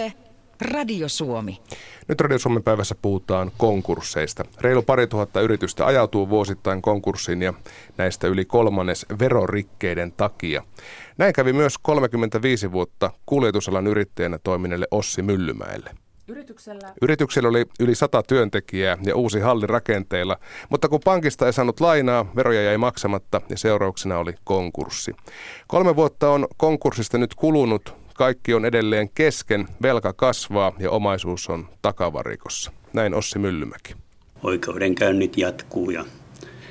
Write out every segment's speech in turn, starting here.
Yle, Radio Suomi. Nyt Radio Suomen päivässä puhutaan konkursseista. Reilu pari tuhatta yritystä ajautuu vuosittain konkurssiin ja näistä yli kolmannes verorikkeiden takia. Näin kävi myös 35 vuotta kuljetusalan yrittäjänä toimineelle Ossi Myllymäelle. Yrityksellä... Yrityksellä oli yli sata työntekijää ja uusi halli rakenteilla, mutta kun pankista ei saanut lainaa, veroja jäi maksamatta ja seurauksena oli konkurssi. Kolme vuotta on konkurssista nyt kulunut, kaikki on edelleen kesken, velka kasvaa ja omaisuus on takavarikossa. Näin Ossi Myllymäki. Oikeudenkäynnit jatkuu ja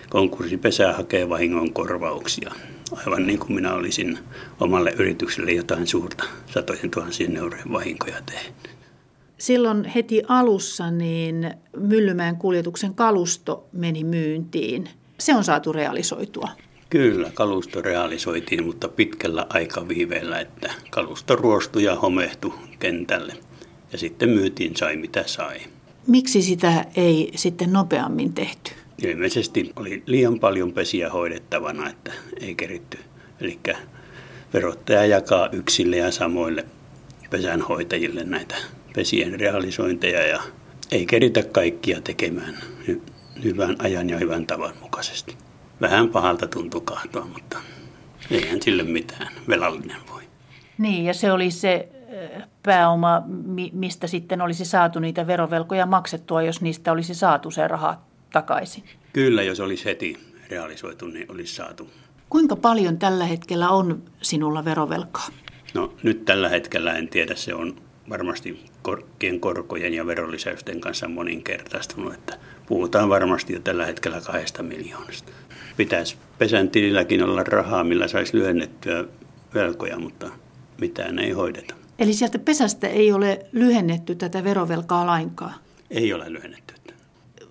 konkurssipesä hakee vahingon korvauksia. Aivan niin kuin minä olisin omalle yritykselle jotain suurta satojen tuhansien eurojen vahinkoja tehnyt. Silloin heti alussa niin Myllymäen kuljetuksen kalusto meni myyntiin. Se on saatu realisoitua. Kyllä, kalusto realisoitiin, mutta pitkällä aikaviiveellä, että kalusto ruostui ja homehtui kentälle. Ja sitten myytiin sai mitä sai. Miksi sitä ei sitten nopeammin tehty? Ilmeisesti oli liian paljon pesiä hoidettavana, että ei keritty. Eli verottaja jakaa yksille ja samoille pesänhoitajille näitä pesien realisointeja ja ei keritä kaikkia tekemään hyvän ajan ja hyvän tavan mukaisesti. Vähän pahalta tuntuu kahtoa, mutta eihän sille mitään. Velallinen voi. Niin, ja se oli se pääoma, mistä sitten olisi saatu niitä verovelkoja maksettua, jos niistä olisi saatu se raha takaisin. Kyllä, jos olisi heti realisoitu, niin olisi saatu. Kuinka paljon tällä hetkellä on sinulla verovelkaa? No nyt tällä hetkellä en tiedä, se on varmasti korkean korkojen ja verolisäysten kanssa moninkertaistunut, että puhutaan varmasti jo tällä hetkellä kahdesta miljoonasta. Pitäisi pesän tililläkin olla rahaa, millä saisi lyhennettyä velkoja, mutta mitään ei hoideta. Eli sieltä pesästä ei ole lyhennetty tätä verovelkaa lainkaan? Ei ole lyhennetty.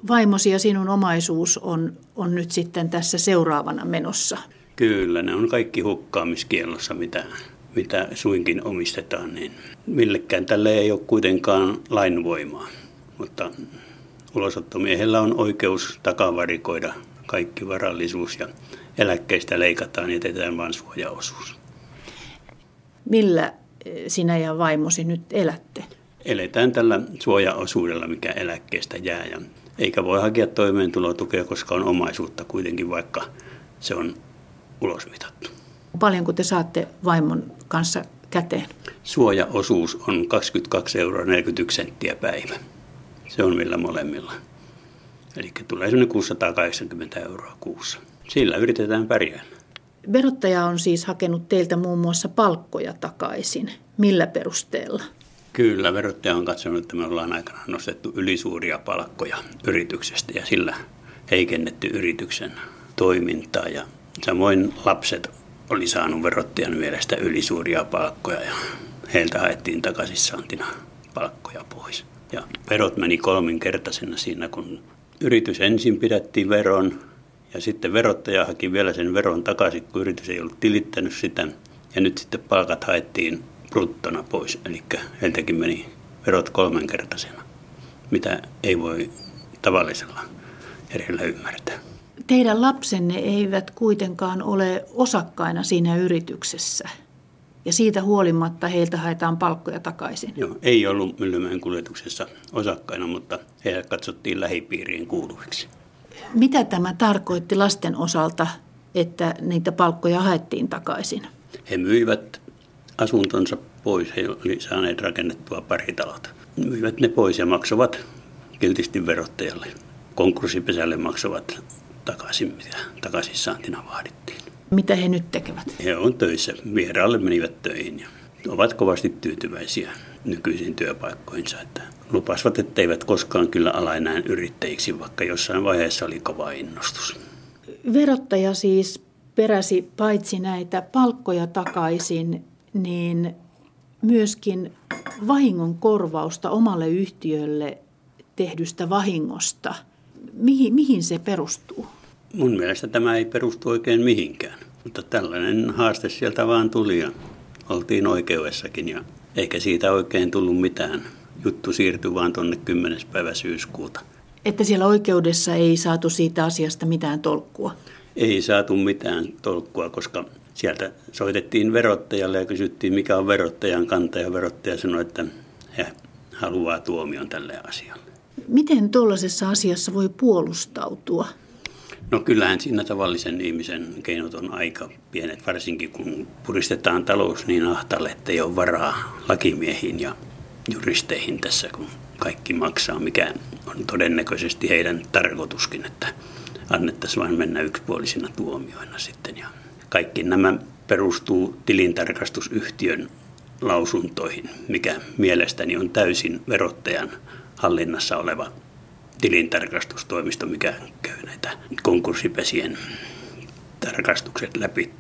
Vaimosi ja sinun omaisuus on, on nyt sitten tässä seuraavana menossa. Kyllä, ne on kaikki hukkaamiskiellossa, mitä mitä suinkin omistetaan, niin millekään tälle ei ole kuitenkaan lainvoimaa. Mutta ulosottomiehellä on oikeus takavarikoida kaikki varallisuus ja eläkkeistä leikataan ja jätetään vain suojaosuus. Millä eh, sinä ja vaimosi nyt elätte? Eletään tällä suojaosuudella, mikä eläkkeestä jää. Ja eikä voi hakea toimeentulotukea, koska on omaisuutta kuitenkin, vaikka se on ulosmitattu. Paljonko te saatte vaimon kanssa käteen? Suojaosuus on 22 euroa 41 senttiä päivä. Se on millä molemmilla. Eli tulee semmoinen 680 euroa kuussa. Sillä yritetään pärjää. Verottaja on siis hakenut teiltä muun muassa palkkoja takaisin. Millä perusteella? Kyllä, verottaja on katsonut, että me ollaan aikanaan nostettu ylisuuria palkkoja yrityksestä ja sillä heikennetty yrityksen toimintaa. Ja samoin lapset oli saanut verottajan mielestä ylisuuria palkkoja ja heiltä haettiin takaisin saantina palkkoja pois. Ja verot meni kolminkertaisena siinä, kun yritys ensin pidettiin veron ja sitten verottaja haki vielä sen veron takaisin, kun yritys ei ollut tilittänyt sitä. Ja nyt sitten palkat haettiin bruttona pois, eli heiltäkin meni verot kolmenkertaisena, mitä ei voi tavallisella järjellä ymmärtää teidän lapsenne eivät kuitenkaan ole osakkaina siinä yrityksessä. Ja siitä huolimatta heiltä haetaan palkkoja takaisin. Joo, ei ollut Myllymäen kuljetuksessa osakkaina, mutta heidät katsottiin lähipiiriin kuuluviksi. Mitä tämä tarkoitti lasten osalta, että niitä palkkoja haettiin takaisin? He myivät asuntonsa pois. He olivat saaneet rakennettua pari talota. Myivät ne pois ja maksavat kiltisti verottajalle. Konkurssipesälle maksavat takaisin, mitä takaisin saantina vaadittiin. Mitä he nyt tekevät? He on töissä. Vieraalle menivät töihin ja ovat kovasti tyytyväisiä nykyisiin työpaikkoinsa. Että lupasivat, että eivät koskaan kyllä ala enää yrittäjiksi, vaikka jossain vaiheessa oli kova innostus. Verottaja siis peräsi paitsi näitä palkkoja takaisin, niin myöskin vahingon korvausta omalle yhtiölle tehdystä vahingosta. Mihin, mihin se perustuu? Mun mielestä tämä ei perustu oikein mihinkään, mutta tällainen haaste sieltä vaan tuli ja oltiin oikeudessakin ja eikä siitä oikein tullut mitään. Juttu siirtyi vaan tuonne 10. päivä syyskuuta. Että siellä oikeudessa ei saatu siitä asiasta mitään tolkkua? Ei saatu mitään tolkkua, koska sieltä soitettiin verottajalle ja kysyttiin, mikä on verottajan kanta. Ja verottaja sanoi, että he haluaa tuomion tälle asialle. Miten tuollaisessa asiassa voi puolustautua? No kyllähän siinä tavallisen ihmisen keinot on aika pienet, varsinkin kun puristetaan talous niin ahtalle, että ei ole varaa lakimiehiin ja juristeihin tässä, kun kaikki maksaa, mikä on todennäköisesti heidän tarkoituskin, että annettaisiin vain mennä yksipuolisina tuomioina sitten. Ja kaikki nämä perustuu tilintarkastusyhtiön lausuntoihin, mikä mielestäni on täysin verottajan hallinnassa oleva tilintarkastustoimisto, mikä käy näitä konkurssipesien tarkastukset läpi.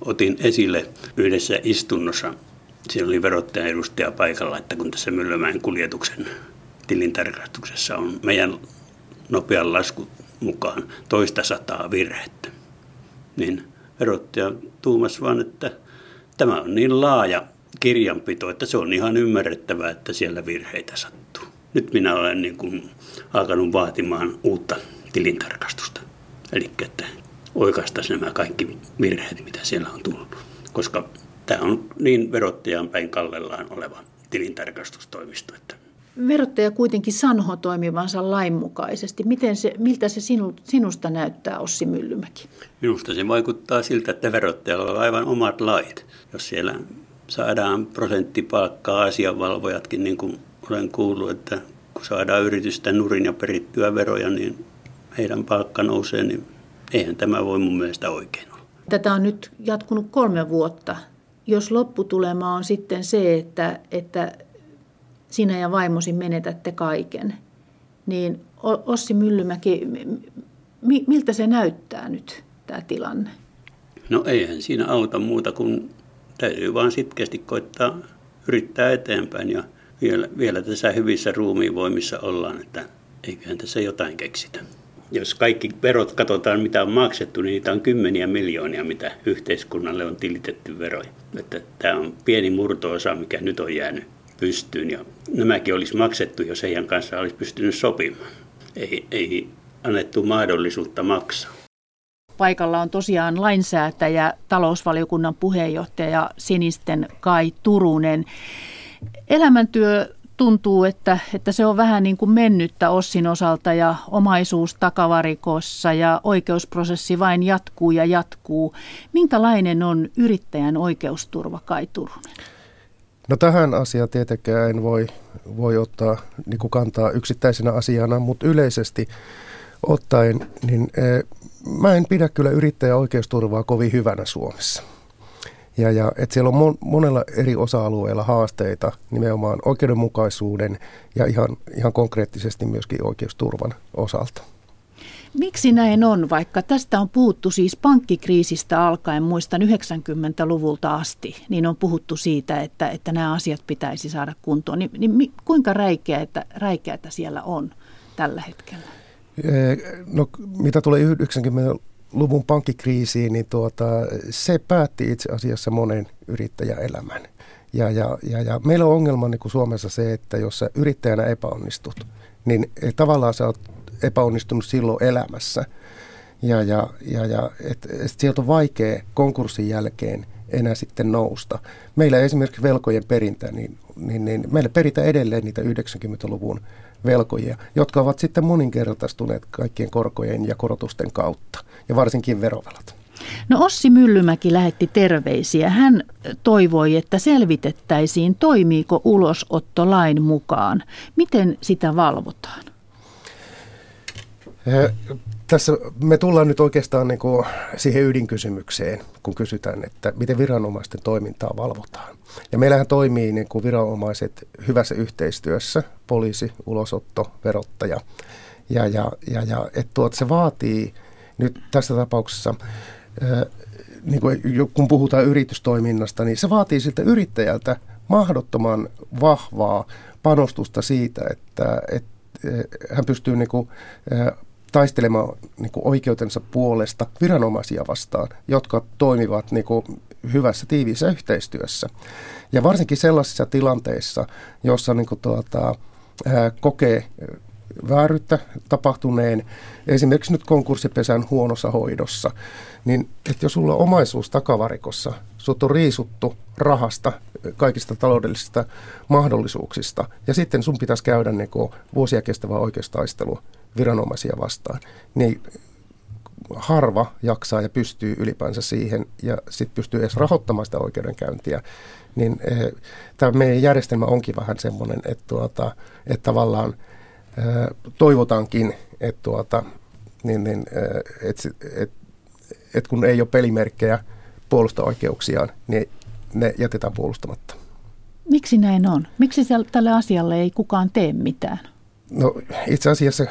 Otin esille yhdessä istunnossa, siellä oli verottajan edustaja paikalla, että kun tässä Myllymäen kuljetuksen tilintarkastuksessa on meidän nopean laskun mukaan toista sataa virhettä, niin verottaja tuumas vaan, että tämä on niin laaja kirjanpito, että se on ihan ymmärrettävää, että siellä virheitä sattuu. Nyt minä olen niin kuin alkanut vaatimaan uutta tilintarkastusta. Eli että oikaistaisiin nämä kaikki virheet, mitä siellä on tullut. Koska tämä on niin verottajan päin kallellaan oleva tilintarkastustoimisto, että Verottaja kuitenkin sanoo toimivansa lainmukaisesti. Miten se, miltä se sinu, sinusta näyttää, Ossi Myllymäki? Minusta se vaikuttaa siltä, että verottajalla on aivan omat lait. Jos siellä saadaan prosenttipalkkaa asianvalvojatkin, niin kuin olen kuullut, että kun saadaan yritystä nurin ja perittyä veroja, niin heidän palkka nousee, niin eihän tämä voi mun mielestä oikein olla. Tätä on nyt jatkunut kolme vuotta. Jos lopputulema on sitten se, että, että sinä ja vaimosi menetätte kaiken, niin Ossi Myllymäki, miltä se näyttää nyt tämä tilanne? No eihän siinä auta muuta kuin täytyy vaan sitkeästi koittaa yrittää eteenpäin ja vielä, vielä tässä hyvissä ruumiinvoimissa ollaan, että eiköhän tässä jotain keksitä. Jos kaikki verot katsotaan, mitä on maksettu, niin niitä on kymmeniä miljoonia, mitä yhteiskunnalle on tilitetty veroja. Että tämä on pieni murtoosa, mikä nyt on jäänyt pystyyn. Ja nämäkin olisi maksettu, jos heidän kanssa olisi pystynyt sopimaan. Ei, ei annettu mahdollisuutta maksaa. Paikalla on tosiaan lainsäätäjä, talousvaliokunnan puheenjohtaja Sinisten Kai Turunen. Elämäntyö tuntuu, että, että se on vähän niin kuin mennyttä Ossin osalta ja omaisuus takavarikossa ja oikeusprosessi vain jatkuu ja jatkuu. Minkälainen on yrittäjän oikeusturva, Kai Turunen? No tähän asiaan tietenkään en voi, voi ottaa niin kuin kantaa yksittäisenä asiana, mutta yleisesti ottaen, niin eh, mä en pidä kyllä yrittäjän oikeusturvaa kovin hyvänä Suomessa. Ja, ja että siellä on mon, monella eri osa-alueilla haasteita nimenomaan oikeudenmukaisuuden ja ihan, ihan konkreettisesti myöskin oikeusturvan osalta. Miksi näin on, vaikka tästä on puhuttu siis pankkikriisistä alkaen, muistan 90-luvulta asti, niin on puhuttu siitä, että, että nämä asiat pitäisi saada kuntoon. Niin, niin kuinka räikeä, että, räikeätä siellä on tällä hetkellä? No mitä tulee 90-luvun pankkikriisiin, niin tuota, se päätti itse asiassa monen yrittäjäelämän. Ja, ja, ja, ja meillä on ongelma niin kuin Suomessa se, että jos sä yrittäjänä epäonnistut, niin tavallaan sä oot epäonnistunut silloin elämässä. Ja, ja, ja, ja et, et sieltä on vaikea konkurssin jälkeen enää sitten nousta. Meillä esimerkiksi velkojen perintä, niin, niin, niin meillä peritään edelleen niitä 90-luvun velkoja, jotka ovat sitten moninkertaistuneet kaikkien korkojen ja korotusten kautta, ja varsinkin verovelat. No Ossi Myllymäki lähetti terveisiä. Hän toivoi, että selvitettäisiin, toimiiko ulosotto lain mukaan. Miten sitä valvotaan? Tässä me tullaan nyt oikeastaan niin kuin siihen ydinkysymykseen, kun kysytään, että miten viranomaisten toimintaa valvotaan. Ja meillähän toimii niin kuin viranomaiset hyvässä yhteistyössä, poliisi, ulosotto, verottaja. Ja, ja, ja, ja että tuot, se vaatii nyt tässä tapauksessa, niin kuin, kun puhutaan yritystoiminnasta, niin se vaatii siltä yrittäjältä mahdottoman vahvaa panostusta siitä, että, että hän pystyy niin kuin, taistelemaan niin kuin oikeutensa puolesta viranomaisia vastaan, jotka toimivat niin kuin hyvässä tiiviissä yhteistyössä. Ja varsinkin sellaisissa tilanteissa, jossa niin kuin tuota, kokee vääryyttä tapahtuneen, esimerkiksi nyt konkurssipesän huonossa hoidossa, niin että jos sulla on omaisuus takavarikossa, sut on riisuttu rahasta, kaikista taloudellisista mahdollisuuksista, ja sitten sun pitäisi käydä niin vuosia kestävä oikeustaistelu viranomaisia vastaan, niin harva jaksaa ja pystyy ylipäänsä siihen ja sitten pystyy edes rahoittamaan sitä oikeudenkäyntiä, niin eh, tämä meidän järjestelmä onkin vähän semmoinen, että, tuota, että tavallaan eh, toivotaankin, että, tuota, niin, niin, eh, että, että, että kun ei ole pelimerkkejä puolustaa oikeuksiaan, niin ne jätetään puolustamatta. Miksi näin on? Miksi tälle asialle ei kukaan tee mitään? No itse asiassa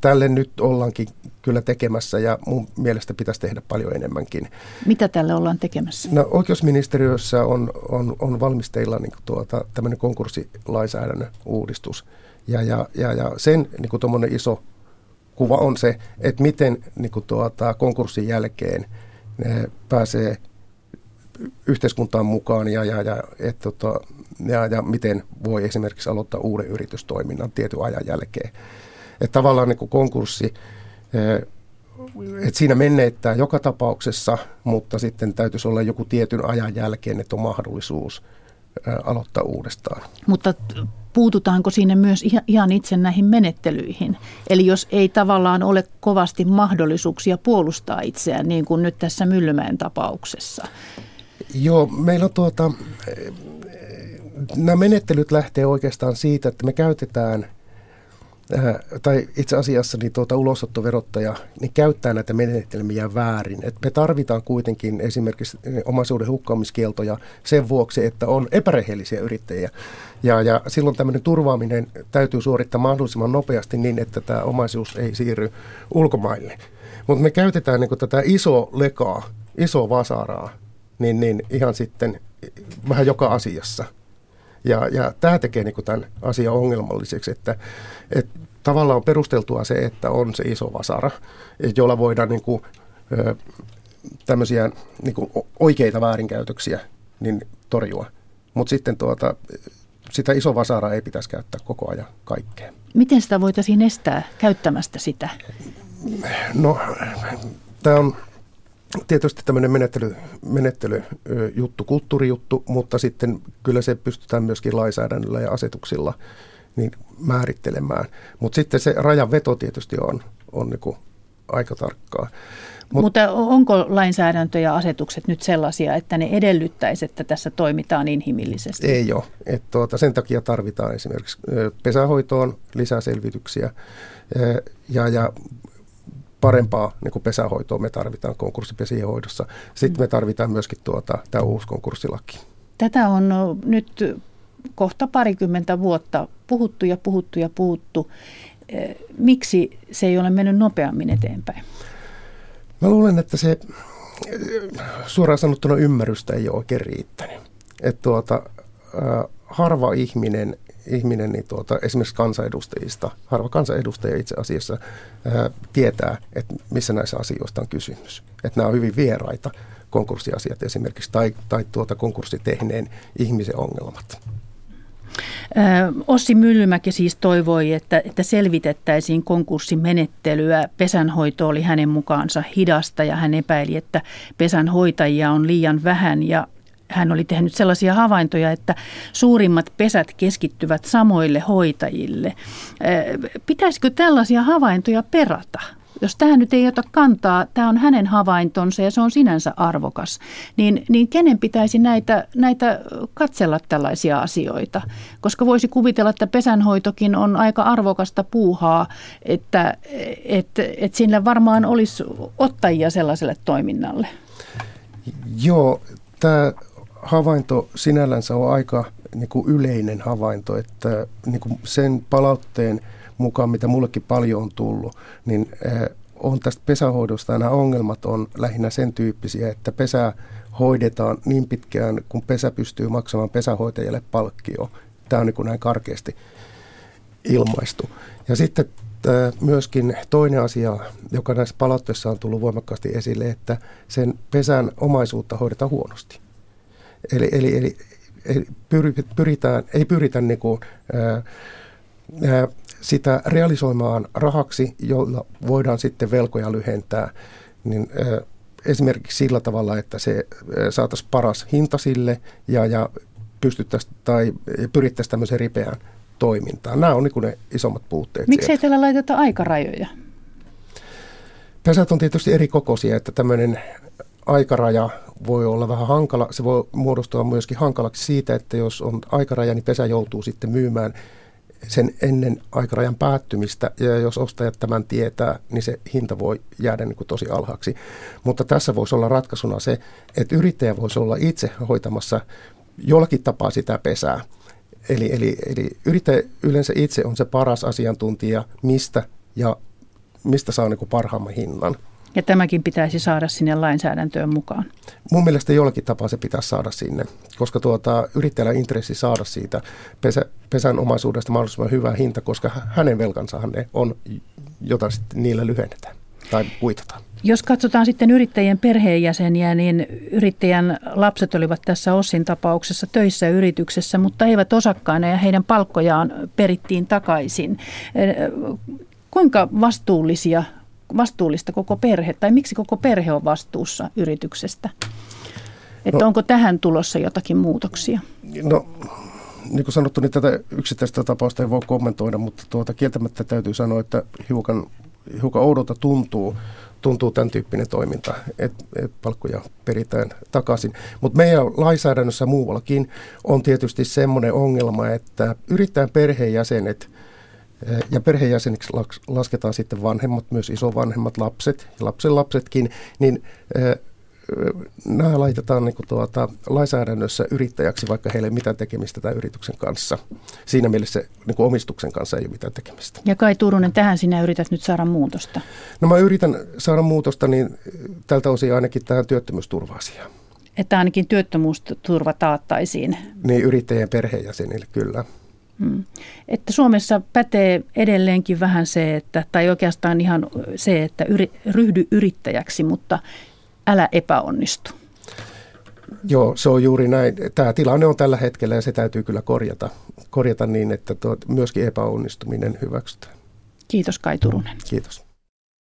tälle nyt ollaankin kyllä tekemässä ja mun mielestä pitäisi tehdä paljon enemmänkin. Mitä tälle ollaan tekemässä? No oikeusministeriössä on, on, on valmisteilla niin tuota, tämmöinen konkurssilainsäädännön uudistus ja, ja, ja, ja sen niin iso kuva on se, että miten niin kuin tuota, konkurssin jälkeen ne pääsee yhteiskuntaan mukaan ja, ja, ja, et, tota, ja, ja miten voi esimerkiksi aloittaa uuden yritystoiminnan tietyn ajan jälkeen. Että tavallaan niin kuin konkurssi, eh, että siinä menneettää joka tapauksessa, mutta sitten täytyisi olla joku tietyn ajan jälkeen, että on mahdollisuus eh, aloittaa uudestaan. Mutta puututaanko siinä myös ihan itse näihin menettelyihin? Eli jos ei tavallaan ole kovasti mahdollisuuksia puolustaa itseään, niin kuin nyt tässä Myllymäen tapauksessa. Joo, meillä on tuota, nämä menettelyt lähtee oikeastaan siitä, että me käytetään Äh, tai itse asiassa niin tuota, ulosottoverottaja niin käyttää näitä menetelmiä väärin. Et me tarvitaan kuitenkin esimerkiksi omaisuuden hukkaamiskieltoja sen vuoksi, että on epärehellisiä yrittäjiä. Ja, ja silloin tämmöinen turvaaminen täytyy suorittaa mahdollisimman nopeasti niin, että tämä omaisuus ei siirry ulkomaille. Mutta me käytetään niin tätä iso lekaa, iso vasaraa, niin, niin ihan sitten vähän joka asiassa – ja, ja tämä tekee niin kuin tämän asian ongelmalliseksi, että, että tavallaan on perusteltua se, että on se iso vasara, jolla voidaan niin kuin, tämmöisiä niin kuin oikeita väärinkäytöksiä niin torjua. Mutta sitten tuota, sitä iso vasaraa ei pitäisi käyttää koko ajan kaikkeen. Miten sitä voitaisiin estää käyttämästä sitä? No, tämä on tietysti tämmöinen menettely, menettelyjuttu, kulttuurijuttu, mutta sitten kyllä se pystytään myöskin lainsäädännöllä ja asetuksilla niin määrittelemään. Mutta sitten se rajanveto tietysti on, on niin aika tarkkaa. Mut, Mutta onko lainsäädäntö ja asetukset nyt sellaisia, että ne edellyttäisi, että tässä toimitaan inhimillisesti? Ei ole. Et tuota, sen takia tarvitaan esimerkiksi pesähoitoon lisää selvityksiä ja, ja parempaa niin kuin pesähoitoa me tarvitaan konkurssipesien hoidossa. Sitten me tarvitaan myöskin tuota, tämä uusi konkurssilaki. Tätä on nyt kohta parikymmentä vuotta puhuttu ja puhuttu ja puhuttu. Miksi se ei ole mennyt nopeammin eteenpäin? Mä luulen, että se suoraan sanottuna ymmärrystä ei ole oikein riittänyt. Että tuota, harva ihminen ihminen niin tuota, esimerkiksi kansanedustajista, harva kansanedustaja itse asiassa ää, tietää, että missä näissä asioista on kysymys. Että nämä on hyvin vieraita konkurssiasiat esimerkiksi tai, tai tuota konkurssi tehneen ihmisen ongelmat. Ossi Myllymäki siis toivoi, että, että selvitettäisiin konkurssimenettelyä. Pesänhoito oli hänen mukaansa hidasta ja hän epäili, että pesänhoitajia on liian vähän ja hän oli tehnyt sellaisia havaintoja, että suurimmat pesät keskittyvät samoille hoitajille. Pitäisikö tällaisia havaintoja perata? Jos tähän nyt ei ota kantaa, tämä on hänen havaintonsa ja se on sinänsä arvokas, niin, niin kenen pitäisi näitä, näitä katsella tällaisia asioita? Koska voisi kuvitella, että pesänhoitokin on aika arvokasta puuhaa, että, että, että sillä varmaan olisi ottajia sellaiselle toiminnalle. Joo, tämä havainto sinällänsä on aika niin kuin yleinen havainto, että niin kuin sen palautteen mukaan, mitä mullekin paljon on tullut, niin eh, on tästä pesähoidosta nämä ongelmat on lähinnä sen tyyppisiä, että pesä hoidetaan niin pitkään, kun pesä pystyy maksamaan pesähoitajalle palkkio. Tämä on niin kuin näin karkeasti ilmaistu. Ja sitten eh, myöskin toinen asia, joka näissä palautteissa on tullut voimakkaasti esille, että sen pesän omaisuutta hoidetaan huonosti. Eli, eli, eli, eli pyritään, ei pyritä niin kuin, ää, ää, sitä realisoimaan rahaksi, jolla voidaan sitten velkoja lyhentää, niin esimerkiksi sillä tavalla, että se saataisiin paras hinta sille ja, ja pystyttäisiin tai pyrittäisiin tämmöiseen ripeään toimintaan. Nämä on niin ne isommat puutteet. Miksi ei teillä laiteta aikarajoja? Pesät on tietysti eri kokoisia, että tämmöinen aikaraja voi olla vähän hankala. Se voi muodostua myöskin hankalaksi siitä, että jos on aikaraja, niin pesä joutuu sitten myymään sen ennen aikarajan päättymistä, ja jos ostajat tämän tietää, niin se hinta voi jäädä niin kuin tosi alhaaksi. Mutta tässä voisi olla ratkaisuna se, että yrittäjä voisi olla itse hoitamassa jollakin tapaa sitä pesää. Eli, eli, eli yrittäjä yleensä itse on se paras asiantuntija, mistä ja mistä saa niin kuin parhaamman hinnan. Ja tämäkin pitäisi saada sinne lainsäädäntöön mukaan. Mun mielestä jollakin tapaa se pitäisi saada sinne, koska tuota, yrittäjällä on intressi saada siitä pesä, pesän omaisuudesta mahdollisimman hyvä hinta, koska hänen velkansahan ne on, jota sitten niillä lyhennetään tai kuitataan. Jos katsotaan sitten yrittäjien perheenjäseniä, niin yrittäjän lapset olivat tässä Ossin tapauksessa töissä yrityksessä, mutta eivät osakkaina ja heidän palkkojaan perittiin takaisin. Kuinka vastuullisia vastuullista koko perhe, tai miksi koko perhe on vastuussa yrityksestä? Että no, onko tähän tulossa jotakin muutoksia? No, niin kuin sanottu, niin tätä yksittäistä tapausta ei voi kommentoida, mutta tuota, kieltämättä täytyy sanoa, että hiukan, hiukan oudolta tuntuu, tuntuu tämän tyyppinen toiminta, että et palkkoja peritään takaisin. Mutta meidän lainsäädännössä muuallakin on tietysti semmoinen ongelma, että yrittäjän perheenjäsenet – ja perheenjäseniksi lasketaan sitten vanhemmat, myös isovanhemmat, lapset ja lapsen lapsetkin, niin nämä laitetaan niin kuin tuota, lainsäädännössä yrittäjäksi, vaikka heillä ei mitään tekemistä tämän yrityksen kanssa. Siinä mielessä niin kuin omistuksen kanssa ei ole mitään tekemistä. Ja Kai Turunen, tähän sinä yrität nyt saada muutosta. No mä yritän saada muutosta niin tältä osin ainakin tähän työttömyysturva-asiaan. Että ainakin työttömyysturva taattaisiin. Niin, yrittäjien perheenjäsenille, kyllä. Mm. Että Suomessa pätee edelleenkin vähän se, että, tai oikeastaan ihan se, että yri, ryhdy yrittäjäksi, mutta älä epäonnistu. Joo, se on juuri näin. Tämä tilanne on tällä hetkellä ja se täytyy kyllä korjata, korjata niin, että tuo, myöskin epäonnistuminen hyväksytään. Kiitos Kai Turunen. Kiitos.